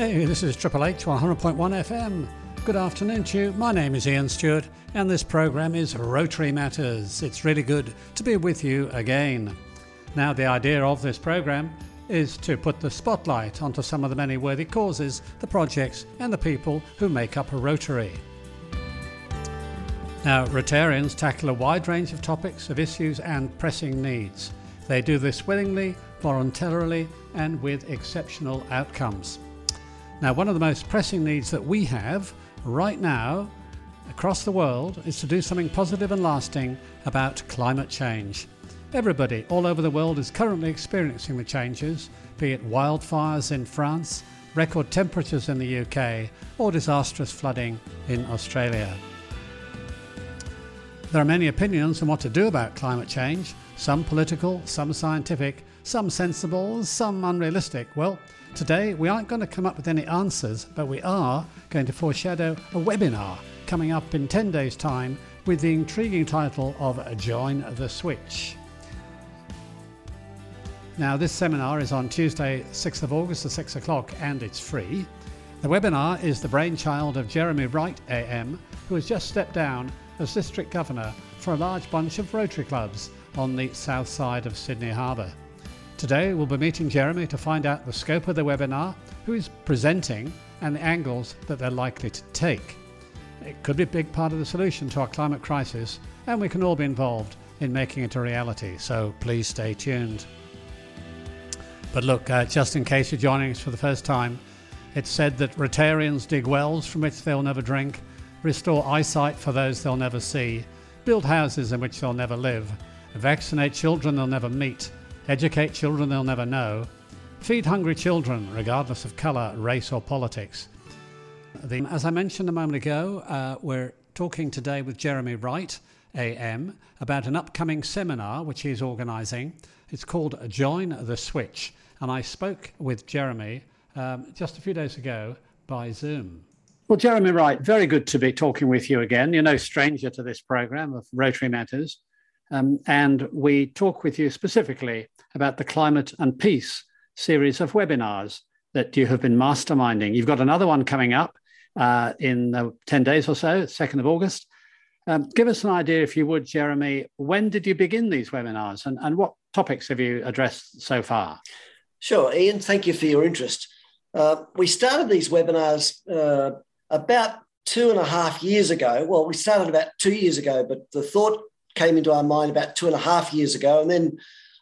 Hey, this is Triple H 100.1 FM. Good afternoon to you. My name is Ian Stewart, and this program is Rotary Matters. It's really good to be with you again. Now, the idea of this program is to put the spotlight onto some of the many worthy causes, the projects, and the people who make up a Rotary. Now, Rotarians tackle a wide range of topics, of issues, and pressing needs. They do this willingly, voluntarily, and with exceptional outcomes. Now, one of the most pressing needs that we have right now across the world is to do something positive and lasting about climate change. Everybody all over the world is currently experiencing the changes, be it wildfires in France, record temperatures in the UK, or disastrous flooding in Australia. There are many opinions on what to do about climate change, some political, some scientific, some sensible, some unrealistic. Well, today we aren't going to come up with any answers, but we are going to foreshadow a webinar coming up in 10 days' time with the intriguing title of Join the Switch. Now, this seminar is on Tuesday, 6th of August at 6 o'clock, and it's free. The webinar is the brainchild of Jeremy Wright AM, who has just stepped down as District Governor for a large bunch of Rotary clubs on the south side of Sydney Harbour. Today we'll be meeting Jeremy to find out the scope of the webinar, who is presenting, and the angles that they're likely to take. It could be a big part of the solution to our climate crisis, and we can all be involved in making it a reality, so please stay tuned. But look, uh, just in case you're joining us for the first time, it's said that Rotarians dig wells from which they'll never drink, restore eyesight for those they'll never see, build houses in which they'll never live, vaccinate children they'll never meet, educate children they'll never know, feed hungry children regardless of colour, race, or politics. The, as I mentioned a moment ago, uh, we're talking today with Jeremy Wright, AM, about an upcoming seminar which he's organising. It's called Join the Switch. And I spoke with Jeremy um, just a few days ago by Zoom. Well, Jeremy Wright, very good to be talking with you again. You're no stranger to this program of Rotary Matters. Um, and we talk with you specifically about the Climate and Peace series of webinars that you have been masterminding. You've got another one coming up uh, in uh, 10 days or so, 2nd of August. Um, give us an idea, if you would, Jeremy, when did you begin these webinars and, and what topics have you addressed so far? Sure, Ian, thank you for your interest. Uh, we started these webinars uh, about two and a half years ago. Well, we started about two years ago, but the thought came into our mind about two and a half years ago, and then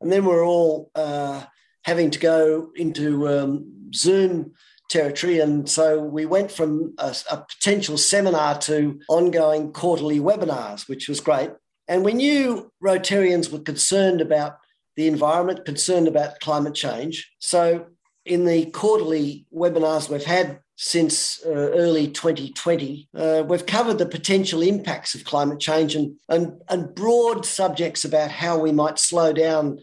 and then we're all uh, having to go into um, Zoom territory, and so we went from a, a potential seminar to ongoing quarterly webinars, which was great. And we knew Rotarians were concerned about the environment, concerned about climate change. So in the quarterly webinars we've had since uh, early 2020, uh, we've covered the potential impacts of climate change and, and, and broad subjects about how we might slow down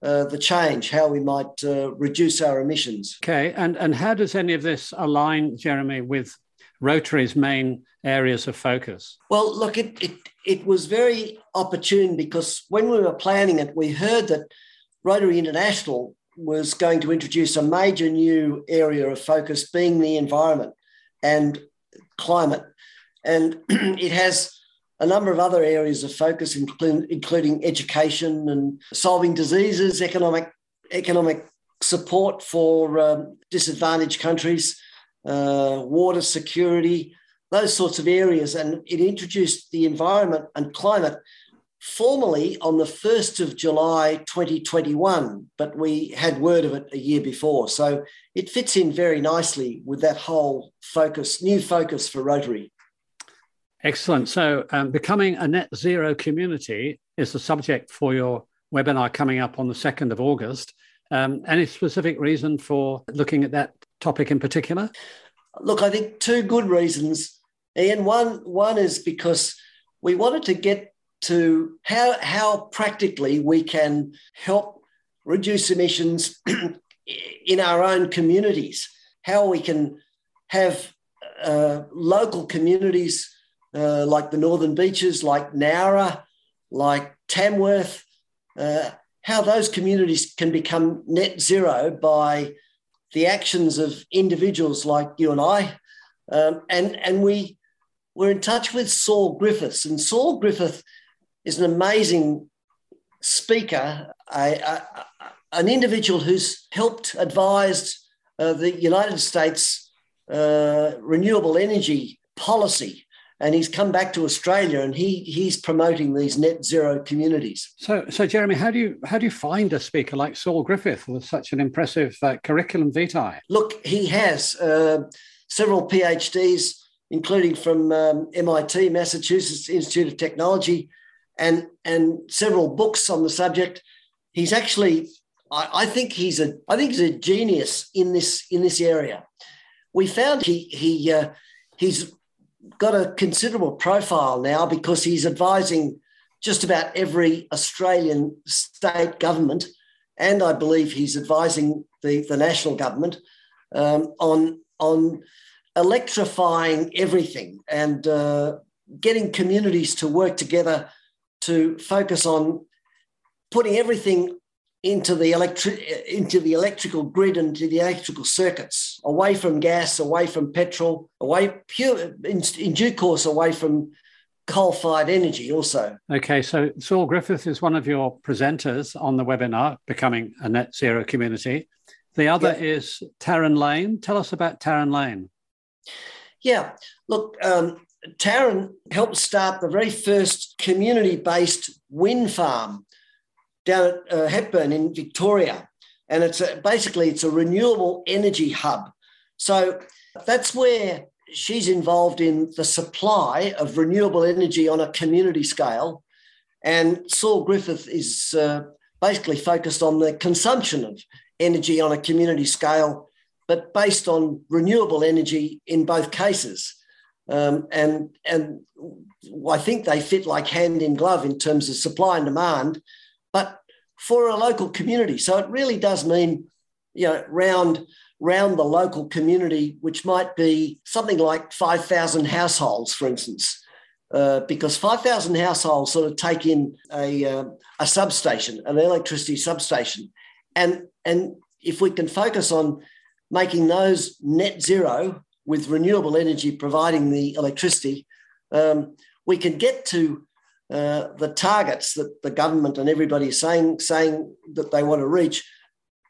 uh, the change, how we might uh, reduce our emissions. Okay, and, and how does any of this align, Jeremy, with Rotary's main areas of focus? Well, look, it, it, it was very opportune because when we were planning it, we heard that Rotary International was going to introduce a major new area of focus being the environment and climate. And it has a number of other areas of focus, including, education and solving diseases, economic, economic support for um, disadvantaged countries, uh, water security, those sorts of areas. And it introduced the environment and climate formally on the 1st of July 2021, but we had word of it a year before. So it fits in very nicely with that whole focus, new focus for Rotary. Excellent. So, um, becoming a net zero community is the subject for your webinar coming up on the 2nd of August. Um, any specific reason for looking at that topic in particular? Look, I think two good reasons. Ian, one, one is because we wanted to get to how, how practically we can help reduce emissions in our own communities, how we can have uh, local communities uh, like the Northern Beaches, like Nowra, like Tamworth, uh, how those communities can become net zero by the actions of individuals like you and I. Um, and, and we were in touch with Saul Griffiths. And Saul Griffith is an amazing speaker, a, a, an individual who's helped advised uh, the United States uh, renewable energy policy and he's come back to Australia and he he's promoting these net zero communities. So, so Jeremy, how do you how do you find a speaker like Saul Griffith with such an impressive uh, curriculum vitae? Look, he has uh, several PhDs, including from um, MIT, Massachusetts Institute of Technology, and and several books on the subject. He's actually, I, I think he's a I think he's a genius in this in this area. We found he he uh, he's got a considerable profile now because he's advising just about every Australian state government, and I believe he's advising the, the national government um, on, on electrifying everything and uh, getting communities to work together to focus on putting everything into the electric into the electrical grid and to the electrical circuits, away from gas, away from petrol, away pure in, in due course away from coal-fired energy also. Okay, so Saul Griffith is one of your presenters on the webinar, Becoming a Net Zero Community. The other yeah. is Taryn Lane. Tell us about Taryn Lane. Yeah, look, um, Taryn helped start the very first community-based wind farm down at uh, Hepburn in Victoria, and it's a, basically it's a renewable energy hub. So that's where she's involved in the supply of renewable energy on a community scale, and Saul Griffith is uh, basically focused on the consumption of energy on a community scale, but based on renewable energy in both cases. Um, and and I think they fit like hand in glove in terms of supply and demand but for a local community. So it really does mean, you know, round round the local community, which might be something like 5,000 households, for instance, uh, because 5,000 households sort of take in a, uh, a substation, an electricity substation. And, and if we can focus on making those net zero with renewable energy providing the electricity, um, we can get to uh, the targets that the government and everybody is saying saying that they want to reach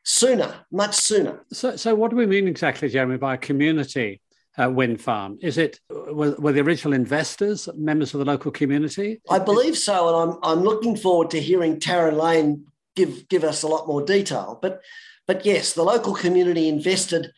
sooner, much sooner. So, so what do we mean exactly, Jeremy, by a community uh, wind farm? Is it were, were, the original investors members of the local community? I believe so, and I'm I'm looking forward to hearing Taryn Lane give give us a lot more detail. But but yes, the local community invested.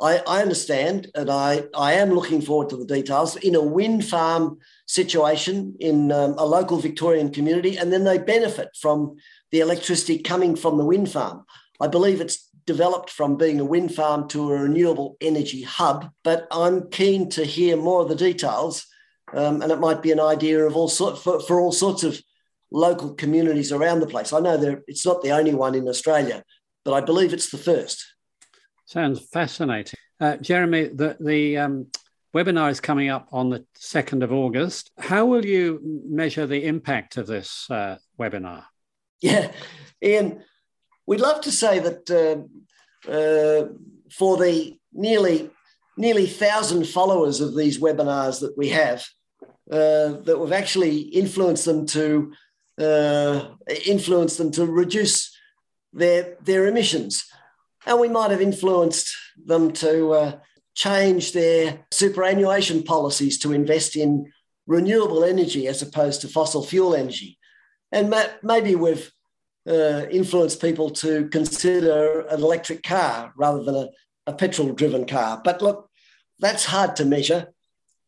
I, I understand, and I, I am looking forward to the details in a wind farm situation in um, a local Victorian community, and then they benefit from the electricity coming from the wind farm. I believe it's developed from being a wind farm to a renewable energy hub, but I'm keen to hear more of the details. Um, and it might be an idea of all sort for, for all sorts of local communities around the place. I know that it's not the only one in Australia, but I believe it's the first. Sounds fascinating. Uh, Jeremy, the, the um, webinar is coming up on the 2nd of August. How will you measure the impact of this uh, webinar? Yeah, Ian, we'd love to say that uh, uh, for the nearly nearly thousand followers of these webinars that we have, uh, that we've actually influenced them to uh, influence them to reduce their their emissions, and we might have influenced them to uh, change their superannuation policies to invest in renewable energy as opposed to fossil fuel energy. And maybe we've uh, influenced people to consider an electric car rather than a, a petrol driven car. But look, that's hard to measure.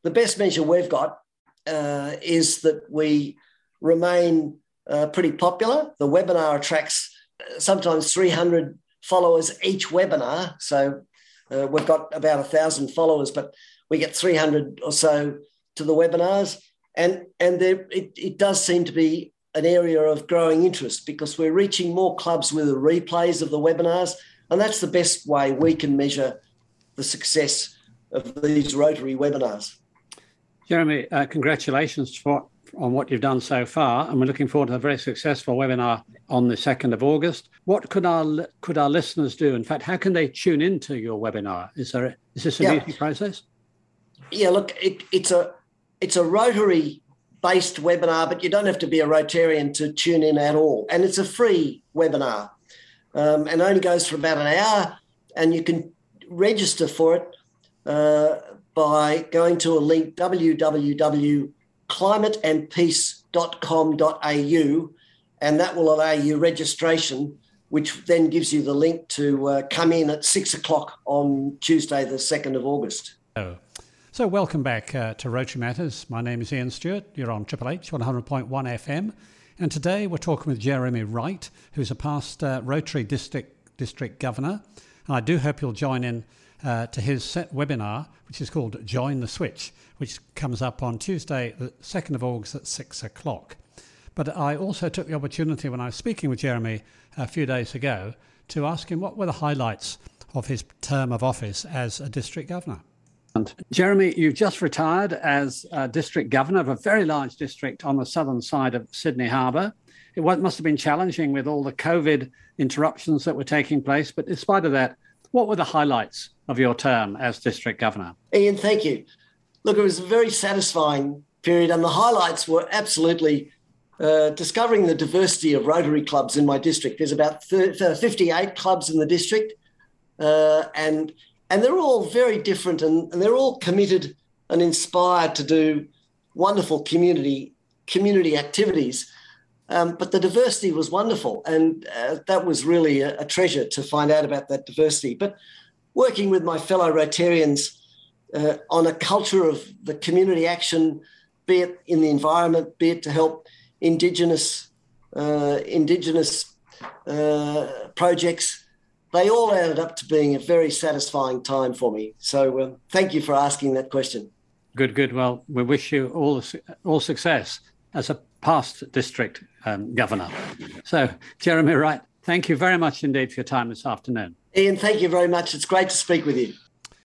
The best measure we've got uh, is that we remain uh, pretty popular. The webinar attracts uh, sometimes 300 followers each webinar. So uh, we've got about a thousand followers, but we get 300 or so to the webinars. And, and there, it, it does seem to be an area of growing interest because we're reaching more clubs with the replays of the webinars. And that's the best way we can measure the success of these Rotary webinars. Jeremy, uh, congratulations for, on what you've done so far. And we're looking forward to a very successful webinar on the 2nd of August. What could our could our listeners do? In fact, how can they tune into your webinar? Is there a, is this a yeah. easy process? Yeah, look, it, it's a it's a Rotary based webinar, but you don't have to be a Rotarian to tune in at all. And it's a free webinar um, and only goes for about an hour. And you can register for it uh, by going to a link www.climateandpeace.com.au, and that will allow you registration, which then gives you the link to uh, come in at six o'clock on Tuesday, the 2nd of August. Oh. So, welcome back uh, to Rotary Matters. My name is Ian Stewart. You're on Triple H 100.1 FM. And today we're talking with Jeremy Wright, who's a past uh, Rotary District, District Governor. And I do hope you'll join in uh, to his webinar, which is called Join the Switch, which comes up on Tuesday, the 2nd of August at 6 o'clock. But I also took the opportunity when I was speaking with Jeremy a few days ago to ask him what were the highlights of his term of office as a district governor. Jeremy, you've just retired as district governor of a very large district on the southern side of Sydney Harbour. It must have been challenging with all the COVID interruptions that were taking place, but in spite of that, what were the highlights of your term as district governor? Ian, thank you. Look, it was a very satisfying period, and the highlights were absolutely uh, discovering the diversity of Rotary clubs in my district. There's about 30, uh, 58 clubs in the district, uh, and and they're all very different and, and they're all committed and inspired to do wonderful community community activities. Um, but the diversity was wonderful, and uh, that was really a, a, treasure to find out about that diversity. But working with my fellow Rotarians uh, on a culture of the community action, be it in the environment, be it to help Indigenous uh, Indigenous uh, projects, they all added up to being a very satisfying time for me. So uh, thank you for asking that question. Good, good. Well, we wish you all all success as a past district um, governor. So, Jeremy Wright, thank you very much indeed for your time this afternoon. Ian, thank you very much. It's great to speak with you.